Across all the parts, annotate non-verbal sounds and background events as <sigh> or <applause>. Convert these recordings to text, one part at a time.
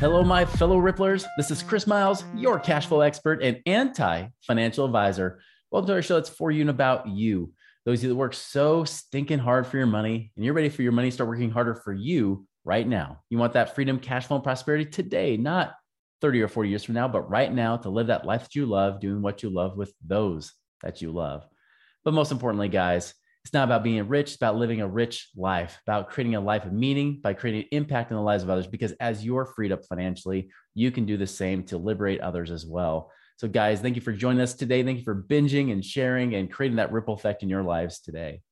Hello, my fellow Ripplers. This is Chris Miles, your cash flow expert and anti financial advisor. Welcome to our show that's for you and about you. Those of you that work so stinking hard for your money and you're ready for your money start working harder for you right now. You want that freedom, cash flow, and prosperity today, not 30 or 40 years from now, but right now to live that life that you love, doing what you love with those that you love. But most importantly, guys, it's not about being rich, it's about living a rich life, about creating a life of meaning by creating impact in the lives of others. Because as you're freed up financially, you can do the same to liberate others as well. So, guys, thank you for joining us today. Thank you for binging and sharing and creating that ripple effect in your lives today.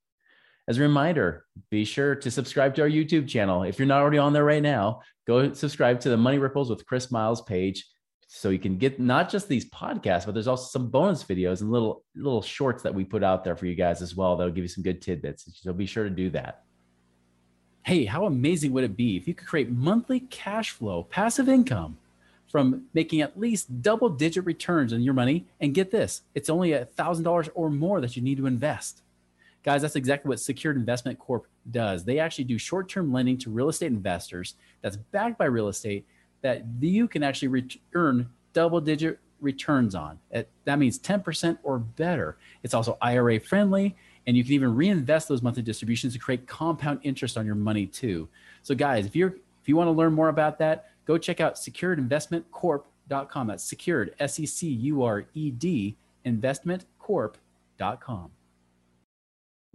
As a reminder, be sure to subscribe to our YouTube channel. If you're not already on there right now, go subscribe to the Money Ripples with Chris Miles page so you can get not just these podcasts, but there's also some bonus videos and little little shorts that we put out there for you guys as well. That'll give you some good tidbits. So be sure to do that. Hey, how amazing would it be if you could create monthly cash flow, passive income from making at least double digit returns on your money? And get this, it's only a thousand dollars or more that you need to invest. Guys, that's exactly what Secured Investment Corp does. They actually do short term lending to real estate investors that's backed by real estate that you can actually re- earn double digit returns on. That means 10% or better. It's also IRA friendly, and you can even reinvest those monthly distributions to create compound interest on your money too. So, guys, if you're if you want to learn more about that, go check out securedinvestmentcorp.com. That's secured, S E C U R E D, investmentcorp.com.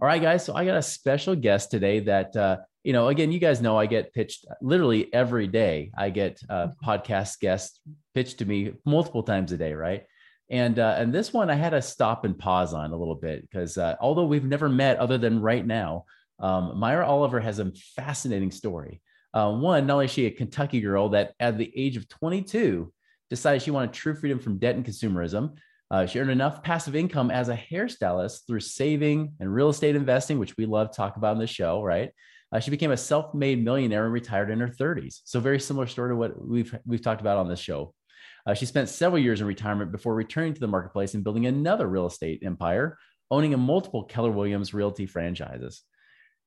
All right, guys. So I got a special guest today that, uh, you know, again, you guys know I get pitched literally every day. I get uh, mm-hmm. podcast guests pitched to me multiple times a day, right? And uh, and this one I had to stop and pause on a little bit because uh, although we've never met other than right now, um, Myra Oliver has a fascinating story. Uh, one, not only is she a Kentucky girl that at the age of 22 decided she wanted true freedom from debt and consumerism. Uh, she earned enough passive income as a hairstylist through saving and real estate investing, which we love to talk about on the show, right? Uh, she became a self-made millionaire and retired in her 30s. So very similar story to what we've we've talked about on this show. Uh, she spent several years in retirement before returning to the marketplace and building another real estate empire, owning a multiple Keller Williams realty franchises.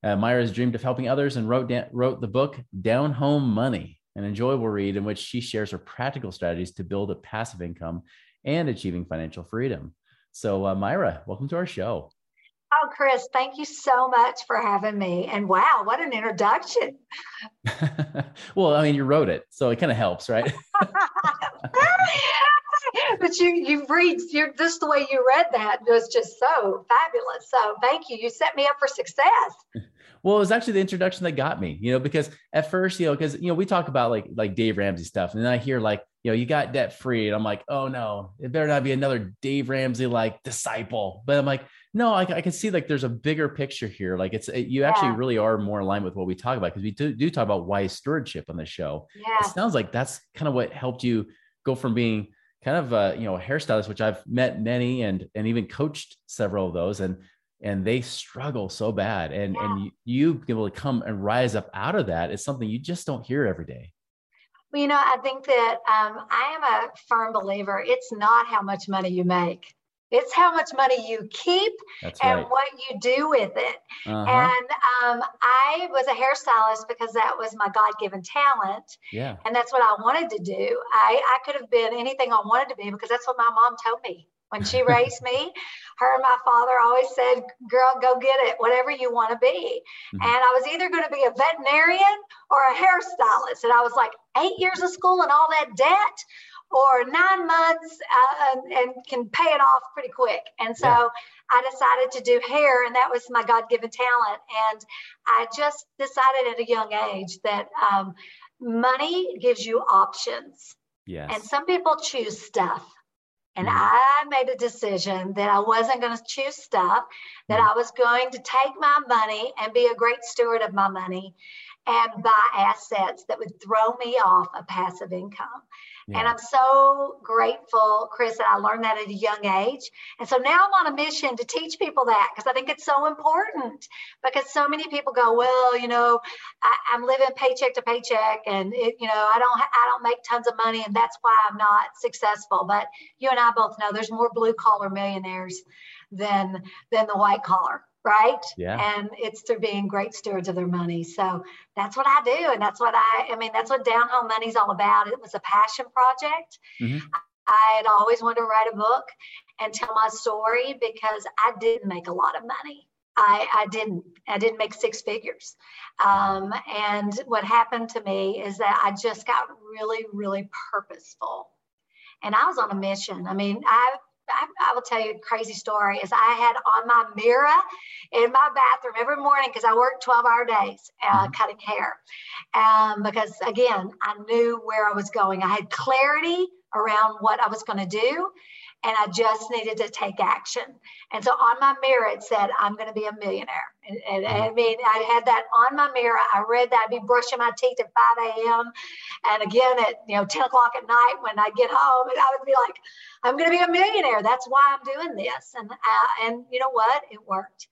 Uh, has dreamed of helping others and wrote da- wrote the book Down Home Money, an enjoyable read in which she shares her practical strategies to build a passive income and achieving financial freedom. So, uh, Myra, welcome to our show. Oh, Chris, thank you so much for having me. And wow, what an introduction. <laughs> well, I mean, you wrote it, so it kind of helps, right? <laughs> <laughs> but you you read you just the way you read that was just so fabulous. So thank you. You set me up for success. Well, it was actually the introduction that got me, you know, because at first, you know, because you know, we talk about like like Dave Ramsey stuff, and then I hear like, you know, you got debt free, and I'm like, oh no, it better not be another Dave Ramsey like disciple. But I'm like, no, I, I can see like there's a bigger picture here. Like it's it, you yeah. actually really are more aligned with what we talk about because we do, do talk about wise stewardship on the show. Yeah. It sounds like that's kind of what helped you go from being kind of a you know a hairstylist, which I've met many and and even coached several of those, and and they struggle so bad and yeah. and you, you be able to come and rise up out of that is something you just don't hear every day well you know i think that um, i am a firm believer it's not how much money you make it's how much money you keep That's and right. what you do with it. Uh-huh. And um, I was a hairstylist because that was my God given talent. Yeah. And that's what I wanted to do. I, I could have been anything I wanted to be because that's what my mom told me when she <laughs> raised me, her and my father always said, Girl, go get it, whatever you want to be. Mm-hmm. And I was either going to be a veterinarian or a hairstylist. And I was like, eight years of school and all that debt, or nine months uh, and, and, can pay it off pretty quick. And so yeah. I decided to do hair, and that was my God given talent. And I just decided at a young age that um, money gives you options. Yes. And some people choose stuff and mm-hmm. I made a decision that I wasn't going to choose stuff, that mm-hmm. I was going to take my money and be a great steward of my money. And buy assets that would throw me off a passive income. Yeah. And I'm so grateful, Chris, that I learned that at a young age. And so now I'm on a mission to teach people that because I think it's so important. Because so many people go, well, you know, I, am living paycheck to paycheck, and it, you know, I don't, I don't make tons of money, and that's why I'm not successful. But you and I both know there's more blue collar millionaires than than the white collar right? Yeah. And it's through being great stewards of their money. So that's what I do. And that's what I, I mean, that's what Down Home Money's all about. It was a passion project. Mm-hmm. I had always wanted to write a book and tell my story because I didn't make a lot of money. I, I didn't. I didn't make six figures. Um, and what happened to me is that I just got really, really purposeful. And I was on a mission. I mean, I I, I, will tell you a crazy story is I had on my mirror in my bathroom every morning because I worked 12 hour days uh, mm-hmm. cutting hair. Um, because again, I knew where I was going. I had clarity around what I was going to do and I just needed to take action. And so on my mirror, it said, I'm going to be a millionaire. And, and, and, I mean, I had that on my mirror. I read that. I'd be brushing my teeth at 5 a.m. And again at, you know, 10 o'clock at night when I get home, and I would be like, I'm going to be a millionaire. That's why I'm doing this. And, uh, and you know what? It worked.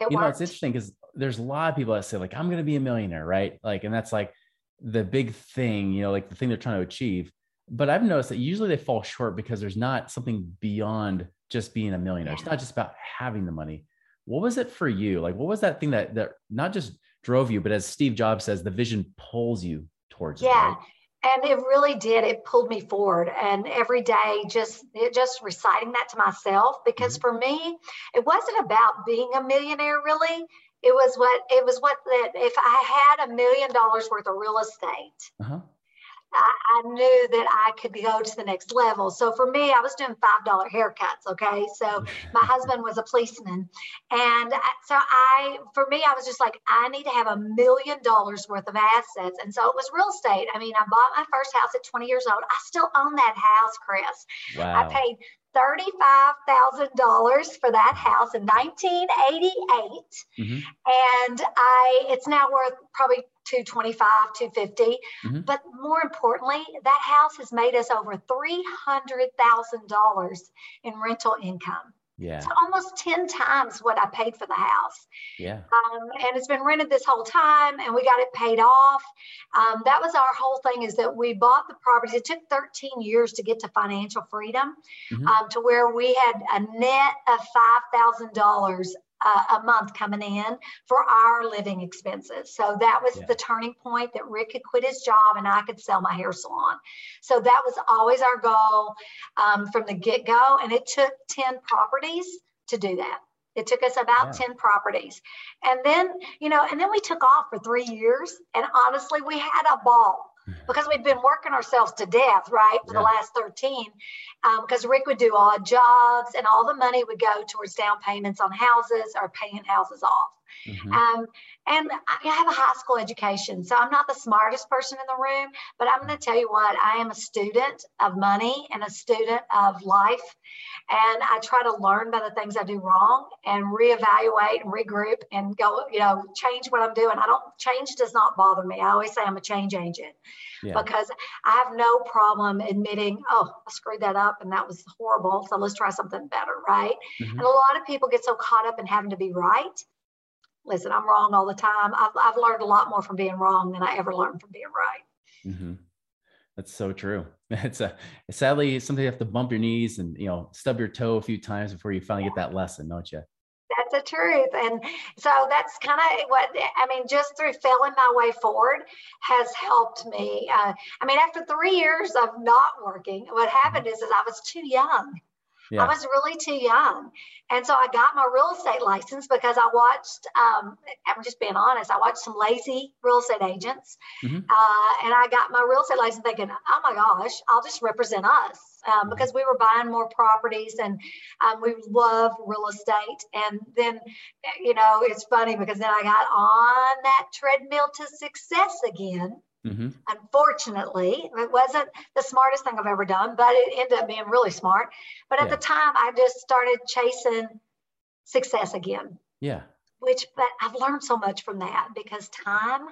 It you worked. know, it's interesting because there's a lot of people that say like, I'm going to be a millionaire, right? Like, and that's like the big thing, you know, like the thing they're trying to achieve but I've noticed that usually they fall short because there's not something beyond just being a millionaire. It's not just about having the money. What was it for you? Like, what was that thing that that not just drove you, but as Steve Jobs says, the vision pulls you towards yeah. it. Right? And it really did. It pulled me forward. And every day, just just reciting that to myself, because mm-hmm. for me, it wasn't about being a millionaire. Really, it was what it was what that if I had a million dollars worth of real estate, uh-huh. I, I, knew that I could go to the next level. So for me, I was doing five dollar haircuts. Okay, so my husband was a policeman, and so I, for me, I was just like, I need to have a million dollars worth of assets, and so it was real estate. I mean, I bought my first house at 20 years old. I still own that house, Chris. Wow. I paid $35,000 for that house in 1988. Mm-hmm. And I it's now worth probably 225, 250. Mm-hmm. But more importantly, that house has made us over $300,000 in rental income. Yeah. So almost 10 times what I paid for the house. Yeah. Um, and it's been rented this whole time and we got it paid off. Um, that was our whole thing is that we bought the property. It took 13 years to get to financial freedom mm-hmm. um, to where we had a net of $5,000 uh, a month coming in for our living expenses. So that was yeah. the turning point that Rick could quit his job and I could sell my hair salon. So that was always our goal um, from the get go. And it took 10 properties to do that. It took us about yeah. 10 properties. And then, you know, and then we took off for three years. And honestly, we had a ball because we've been working ourselves to death, right, for yeah. the last 13. Because um, Rick would do odd jobs and all the money would go towards down payments on houses or paying houses off. Mm-hmm. Um, and I have a high school education, so I'm not the smartest person in the room, but I'm going to tell you what, I am a student of money and a student of life. And I try to learn by the things I do wrong and reevaluate and regroup and go, you know, change what I'm doing. I don't, change does not bother me. I always say I'm a change agent yeah. because I have no problem admitting, oh, I screwed that up and that was horrible. So let's try something better, right? Mm-hmm. And a lot of people get so caught up in having to be right listen, I'm wrong all the time. I've, I've learned a lot more from being wrong than I ever learned from being right. Mm-hmm. That's so true. <laughs> It's a sadly sometimes you have to bump your knees and you know stub your toe a few times before you finally yeah. get that lesson, don't you? That's the truth, and so that's kind of what I mean. Just through feeling my way forward has helped me. Uh, I mean, after three years of not working, what happened mm-hmm. is, is I was too young yeah. I was really too young. And so I got my real estate license because I watched, um, I'm just being honest, I watched some lazy real estate agents. Mm-hmm. Uh, and I got my real estate license thinking, oh my gosh, I'll just represent us. Um, mm-hmm. because we were buying more properties and um, we love real estate. And then, you know, it's funny because then I got on that treadmill to success again. Mm-hmm. Unfortunately, it wasn't the smartest thing I've ever done, but it ended up being really smart. But at yeah. the time, I just started chasing success again. Yeah. Which, but I've learned so much from that because time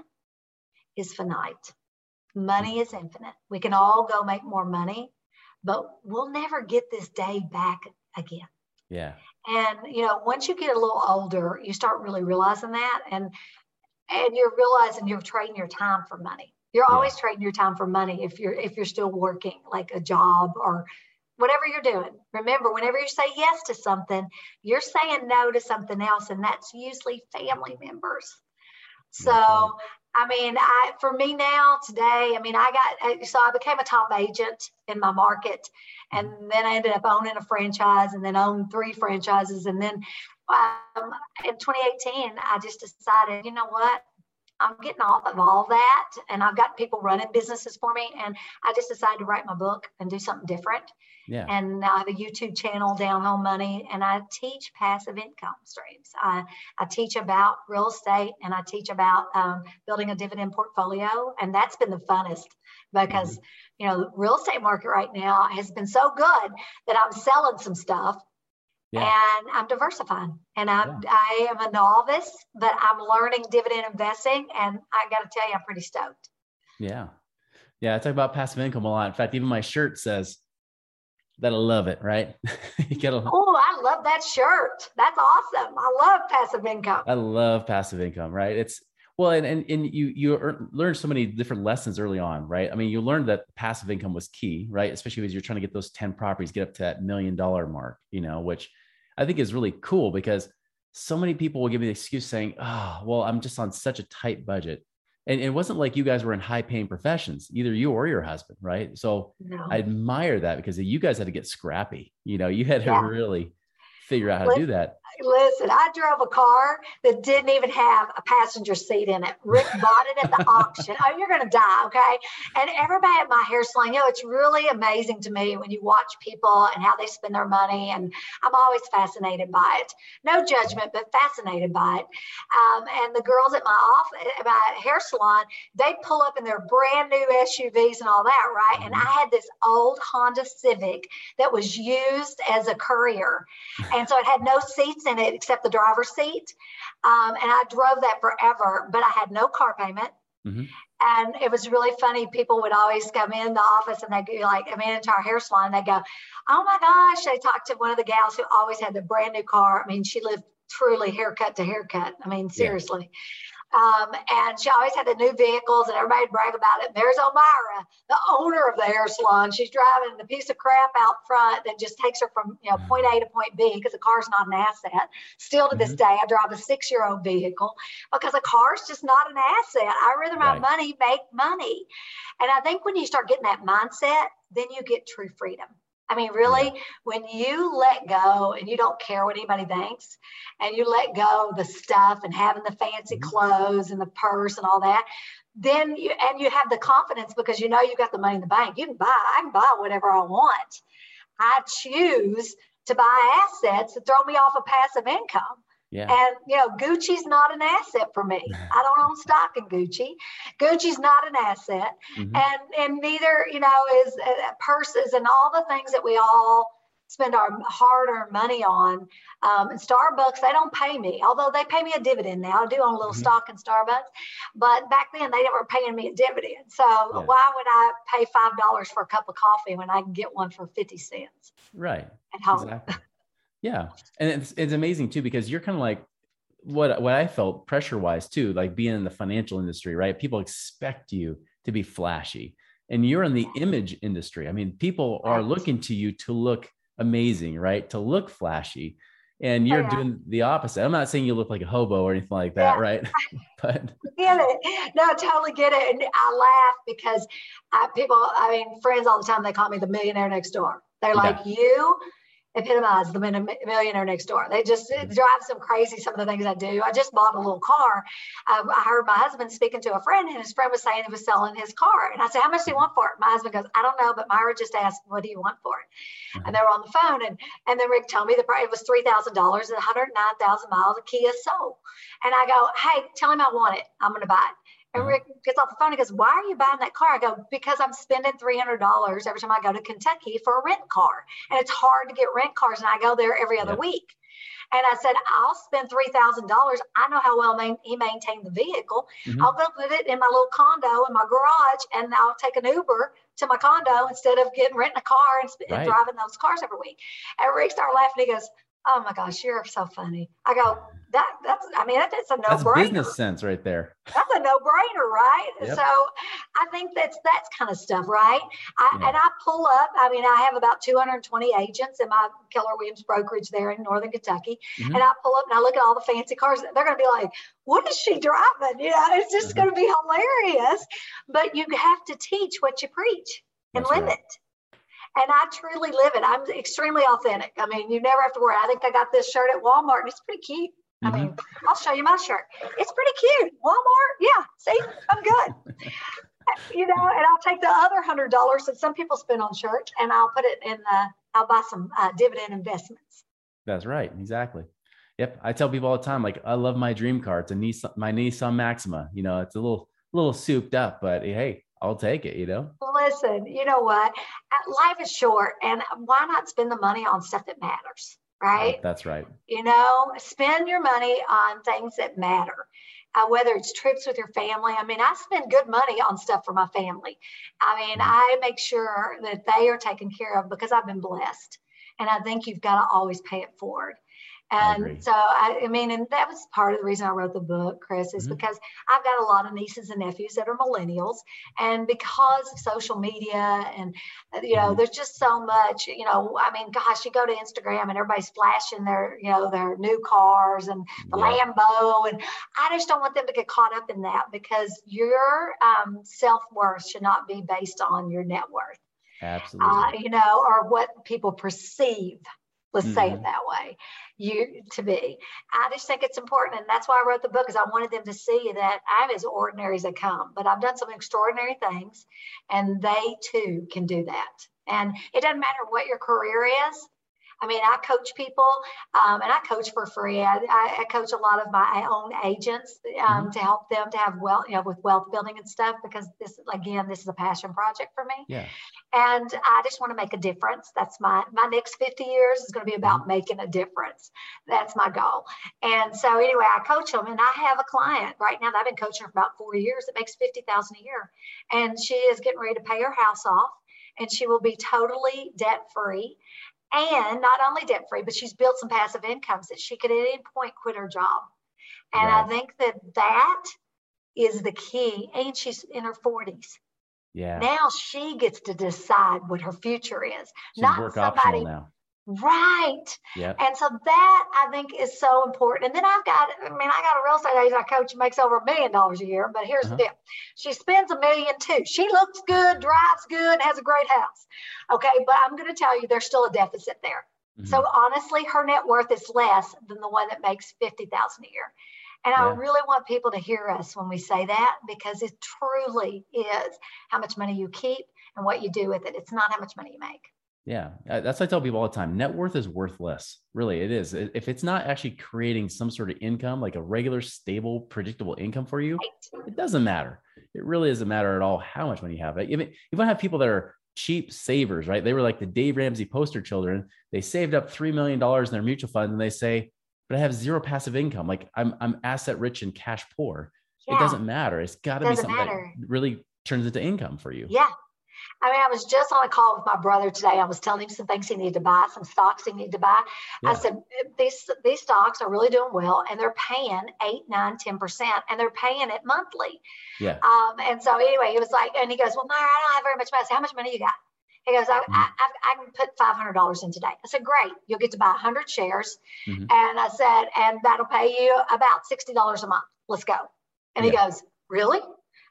is finite. Money is infinite. We can all go make more money, but we'll never get this day back again. Yeah. And you know, once you get a little older, you start really realizing that and and you're realizing you're trading your time for money. You're yeah. always trading your time for money if you're if you're still working like a job or whatever you're doing. Remember, whenever you say yes to something, you're saying no to something else, and that's usually family members. So, I mean, I for me now today, I mean, I got so I became a top agent in my market, and mm-hmm. then I ended up owning a franchise, and then owned three franchises, and then um, in 2018, I just decided, you know what, I'm getting off of all that, and I've got people running businesses for me, and I just decided to write my book and do something different. Yeah. And I have a YouTube channel, Down Home Money, and I teach passive income streams. I, I teach about real estate, and I teach about um, building a dividend portfolio, and that's been the funnest because mm-hmm. you know the real estate market right now has been so good that I'm selling some stuff yeah. and I'm diversifying. And I'm, yeah. I am a novice, but I'm learning dividend investing. And I got to tell you, I'm pretty stoked. Yeah. Yeah. I talk about passive income a lot. In fact, even my shirt says that I love it, right? <laughs> you gotta, oh, I love that shirt. That's awesome. I love passive income. I love passive income, right? It's, well, and, and, and you you learn so many different lessons early on, right? I mean, you learned that passive income was key, right? Especially as you're trying to get those 10 properties, get up to that million dollar mark, you know, which I think is really cool because so many people will give me the excuse saying, oh, well, I'm just on such a tight budget. And it wasn't like you guys were in high paying professions, either you or your husband, right? So no. I admire that because you guys had to get scrappy. You know, you had to really figure out how to do that. Listen, I drove a car that didn't even have a passenger seat in it. Rick <laughs> bought it at the auction. Oh, you're going to die, okay? And everybody at my hair salon, you know, it's really amazing to me when you watch people and how they spend their money. And I'm always fascinated by it. No judgment, but fascinated by it. Um, and the girls at my office, at my hair salon, they pull up in their brand new SUVs and all that, right? And mm-hmm. I had this old Honda Civic that was used as a courier. And so it had no seats in it except the driver's seat. Um, and I drove that forever, but I had no car payment. Mm-hmm. And it was really funny. People would always come in the office and they'd be like, I mean, into our hair salon, they go, Oh my gosh. They talked to one of the gals who always had the brand new car. I mean, she lived truly haircut to haircut. I mean, seriously. Yeah. Um, and she always had the new vehicles, and everybody brag about it. There's Elmira, the owner of the hair salon. She's driving the piece of crap out front that just takes her from you know point A to point B because the car's not an asset. Still to this mm-hmm. day, I drive a six-year-old vehicle because a car's just not an asset. I rather my right. money make money, and I think when you start getting that mindset, then you get true freedom. I mean, really, when you let go and you don't care what anybody thinks, and you let go of the stuff and having the fancy mm-hmm. clothes and the purse and all that, then you and you have the confidence because you know you got the money in the bank. You can buy, I can buy whatever I want. I choose to buy assets that throw me off a passive income. Yeah. And you know, Gucci's not an asset for me. <laughs> I don't own stock in Gucci. Gucci's not an asset, mm-hmm. and and neither you know is uh, purses and all the things that we all spend our hard-earned money on. Um, and Starbucks, they don't pay me, although they pay me a dividend now. I do own a little mm-hmm. stock in Starbucks, but back then they were paying me a dividend. So yeah. why would I pay five dollars for a cup of coffee when I can get one for fifty cents? Right. At home. Exactly. Yeah. And it's, it's amazing too, because you're kind of like what, what I felt pressure wise too, like being in the financial industry, right? People expect you to be flashy and you're in the image industry. I mean, people are looking to you to look amazing, right? To look flashy. And you're oh, yeah. doing the opposite. I'm not saying you look like a hobo or anything like that, yeah. right? <laughs> <laughs> but get it. No, totally get it. And I laugh because I, people, I mean, friends all the time, they call me the millionaire next door. They're like, you epitomize the millionaire next door. They just it drives them crazy. Some of the things I do. I just bought a little car. I, I heard my husband speaking to a friend, and his friend was saying he was selling his car. And I said, "How much do you want for it?" My husband goes, "I don't know, but Myra just asked, what do you want for it?" Mm-hmm. And they were on the phone, and and then Rick told me the price it was three thousand dollars and one hundred nine thousand miles of Kia Soul. And I go, "Hey, tell him I want it. I'm going to buy it." And Rick gets off the phone and goes, Why are you buying that car? I go, Because I'm spending $300 every time I go to Kentucky for a rent car. And it's hard to get rent cars. And I go there every other yep. week. And I said, I'll spend $3,000. I know how well he maintained the vehicle. Mm-hmm. I'll go put it in my little condo in my garage and I'll take an Uber to my condo instead of getting renting a car and, right. and driving those cars every week. And Rick started laughing. He goes, Oh my gosh, you're so funny. I go, that that's I mean that's a no that's brainer. business sense right there. That's a no brainer, right? Yep. So I think that's that's kind of stuff, right? I, yeah. And I pull up. I mean, I have about 220 agents in my Keller Williams brokerage there in Northern Kentucky, mm-hmm. and I pull up and I look at all the fancy cars. They're going to be like, "What is she driving?" You know, it's just mm-hmm. going to be hilarious. But you have to teach what you preach and that's live right. it and I truly live it. I'm extremely authentic. I mean, you never have to worry. I think I got this shirt at Walmart and it's pretty cute. Mm-hmm. I mean, I'll show you my shirt. It's pretty cute. Walmart, yeah. See, I'm good. <laughs> you know, and I'll take the other hundred dollars that some people spend on shirts, and I'll put it in the. I'll buy some uh, dividend investments. That's right. Exactly. Yep. I tell people all the time, like I love my dream car. It's a Nissan, my Nissan Maxima. You know, it's a little, little souped up, but hey, I'll take it. You know. Listen, you know what? Life is short, and why not spend the money on stuff that matters? right? Oh, that's right. You know, spend your money on things that matter. Uh, whether it's trips with your family. I mean, I spend good money on stuff for my family. I mean, mm-hmm. I make sure that they are taken care of because I've been blessed. And I think you've got to always pay it forward. And so, I, I, mean, and that was part of the reason I wrote the book, Chris, is mm-hmm. because I've got a lot of nieces and nephews that are millennials. And because of social media and, you know, mm-hmm. there's just so much, you know, I mean, gosh, you go to Instagram and everybody's flashing their, you know, their new cars and the yeah. Lambo. And I just don't want them to get caught up in that because your um, self worth should not be based on your net worth. Absolutely. Uh, you know, or what people perceive let's mm-hmm. say it mm-hmm. that way you to be. I just think it's important and that's why i wrote the book is i wanted them to see that i'm as ordinary as they come but i've done some extraordinary things and they too can do that. And it doesn't matter what your career is I mean, I coach people um, and I coach for free. I, I, coach a lot of my own agents um, mm-hmm. to help them to have wealth, you know, with wealth building and stuff, because this, again, this is a passion project for me. Yeah. And I just want to make a difference. That's my, my next 50 years is going to be about mm-hmm. making a difference. That's my goal. And so anyway, I coach them and I have a client right now that I've been coaching for about four years that makes 50,000 a year. And she is getting ready to pay her house off and she will be totally debt free and not only debt free, but she's built some passive incomes that she could at any point quit her job. And right. I think that that is the key. And she's in her 40s. Yeah. Now she gets to decide what her future is. She's not somebody now. Right. Yeah. And so that I think is so important. And then I've got, I mean, I got a real estate agent I coach makes over a million dollars a year, but here's uh-huh. the deal. She spends a million too. She looks good, drives good, has a great house. Okay. But I'm going to tell you, there's still a deficit there. Mm-hmm. So honestly, her net worth is less than the one that makes 50,000 a year. And yeah. I really want people to hear us when we say that because it truly is how much money you keep and what you do with it. It's not how much money you make. Yeah, that's what I tell people all the time. Net worth is worthless. Really, it is. If it's not actually creating some sort of income, like a regular, stable, predictable income for you, it doesn't matter. It really doesn't matter at all how much money you have. Even you might have people that are cheap savers, right? They were like the Dave Ramsey poster children. They saved up three million dollars in their mutual fund, and they say, "But I have zero passive income. Like I'm I'm asset rich and cash poor." Yeah. It doesn't matter. It's got to be something matter. that really turns into income for you. Yeah, I mean, I was just on a call with my brother today. I was telling him some things he needed to buy, some stocks he needed to buy. Yeah. I said, these these stocks are really doing well and they're paying eight, nine, 10%, and they're paying it monthly. Yeah. Um, and so anyway, he was like, and he goes, Well, Myra, I don't have very much money. I said, How much money you got? He goes, I, mm-hmm. I, I, I, can put $500 in today. I said, great. You'll get to buy 100 shares. Mm-hmm. And I said, and that'll pay you about $60 a month. Let's go. And yeah. he goes, really?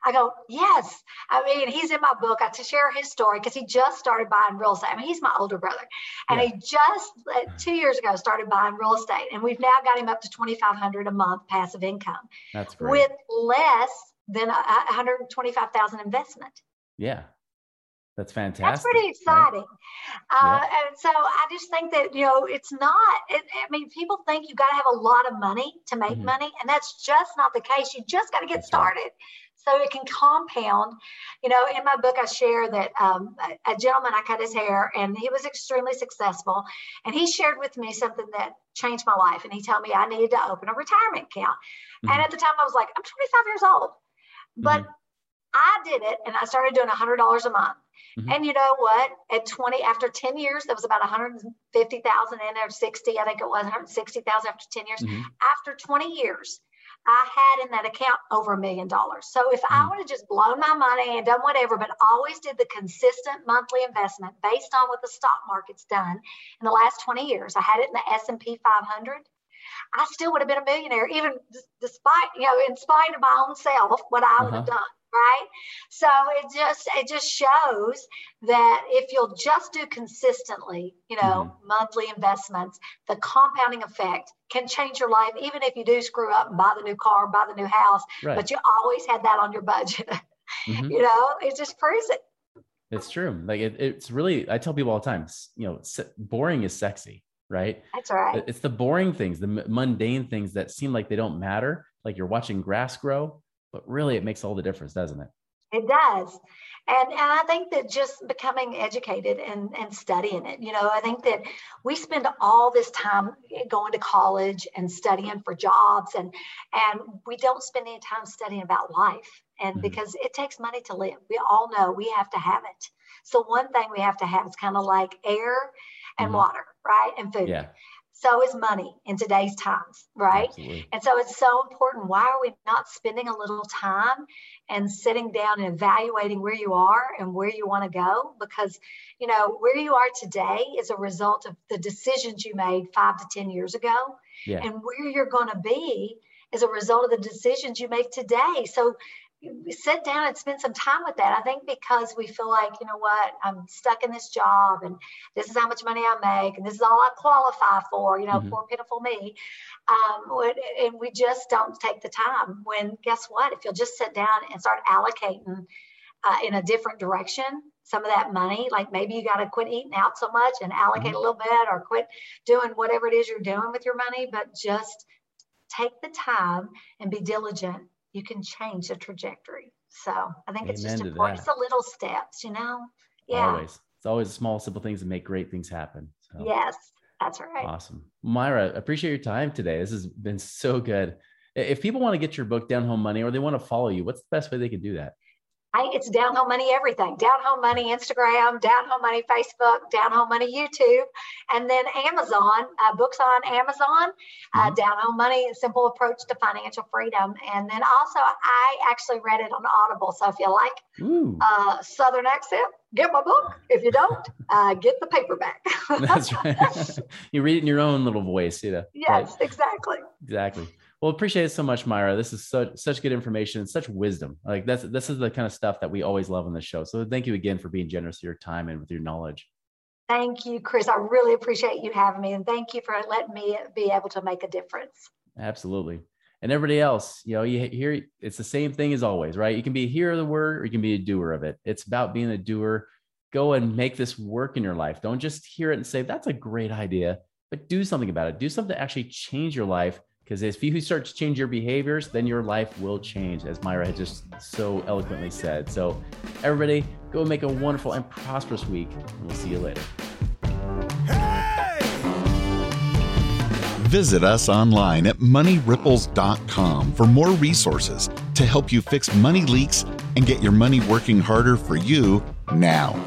I go, yes. I mean, he's in my book. I to share his story because he just started buying real estate. I mean, he's my older brother, and yeah. he just uh, two years ago started buying real estate, and we've now got him up to twenty five hundred a month passive income. That's great. With less than a hundred twenty five thousand investment. Yeah, that's fantastic. That's pretty exciting. Right? Uh, yeah. And so I just think that, you know, it's not, it, I mean, people think you got to have a lot of money to make mm-hmm. money, and that's just not the case. You just got to get that's started. Right. So it can compound. You know, in my book, I share that um, a, a gentleman, I cut his hair and he was extremely successful. And he shared with me something that changed my life. And he told me I needed to open a retirement account. Mm-hmm. And at the time, I was like, I'm 25 years old. But mm-hmm. I did it and I started doing $100 a month. Mm-hmm. And you know what? At 20, after 10 years, there was about 150,000 in there, 60, I think it was 160,000 after 10 years. Mm-hmm. After 20 years, I had in that account over a million dollars. So if. I would have just blown my money and done whatever, but always did the consistent monthly investment based on what the stock market's done in the last 20 years, I had it in the S&P 500. I still would have been a millionaire, even despite, you know, in spite of my own self, what I would uh-huh. have done right so it just it just shows that if you'll just do consistently you know mm-hmm. monthly investments the compounding effect can change your life even if you do screw up and buy the new car buy the new house right. but you always had that on your budget <laughs> mm-hmm. you know it just proves it it's true like it, it's really i tell people all the time you know boring is sexy right that's right it's the boring things the mundane things that seem like they don't matter like you're watching grass grow but really it makes all the difference doesn't it? It does. And and i think that just becoming educated and and studying it you know i think that we spend all this time going to college and studying for jobs and and we don't spend any time studying about life. And mm-hmm. because it takes money to live. We all know we have to have it. So one thing we have to have is kind of like air and mm-hmm. water right and food. Yeah so is money in today's times, right? Absolutely. And so it's so important. Why are we not spending a little time and sitting down and evaluating where you are and where you want to go? Because, you know, where you are today is a result of the decisions you made five to 10 years ago. Yeah. And where you're going to be is a result of the decisions you make today. So sit down and spend some time with that. I think because we feel like, you know what, I'm stuck in this job and this is how much money I make and this is all I qualify for, you know, mm-hmm. poor pitiful me. Um, and we just don't take the time when guess what? If you'll just sit down and start allocating uh, in a different direction, some of that money, like maybe you got to quit eating out so much and allocate mm-hmm. a little bit or quit doing whatever it is you're doing with your money, but just take the time and be diligent you can change the trajectory. So I think Amen it's just important. It's the little steps, you know? Yeah. Always. It's always small, simple things that make great things happen. So. Yes, that's right. Awesome. Myra, appreciate your time today. This has been so good. If people want to get your book, Down Home Money, or they want to follow you, what's the best way they can do that? I, it's down home money everything. Down home money instagram down home money facebook down home money youtube and then amazon uh, books on amazon uh, mm-hmm. down home money simple approach to financial freedom. And then also i actually read it on audible. So if you like uh, southern accent get my book. If you don't uh, get the paperback <laughs> that's <laughs> right. <laughs> You read it in your own little voice you know. Yes right? exactly. Exactly well, appreciate it so much, Myra. This is such such good information, and such wisdom. Like that's this is the kind of stuff that we always love on the show. So thank you again for being generous with your time and with your knowledge. Thank you, Chris. I really appreciate you having me, and thank you for letting me be able to make a difference. Absolutely. And everybody else, you know, you hear it's the same thing as always, right? You can be a hearer of the word or you can be a doer of it. It's about being a doer. Go and make this work in your life. Don't just hear it and say, that's a great idea, but do something about it. Do something to actually change your life because if you start to change your behaviors, then your life will change, as Myra had just so eloquently said. So, everybody, go make a wonderful and prosperous week, and we'll see you later. Hey! Visit us online at moneyripples.com for more resources to help you fix money leaks and get your money working harder for you now.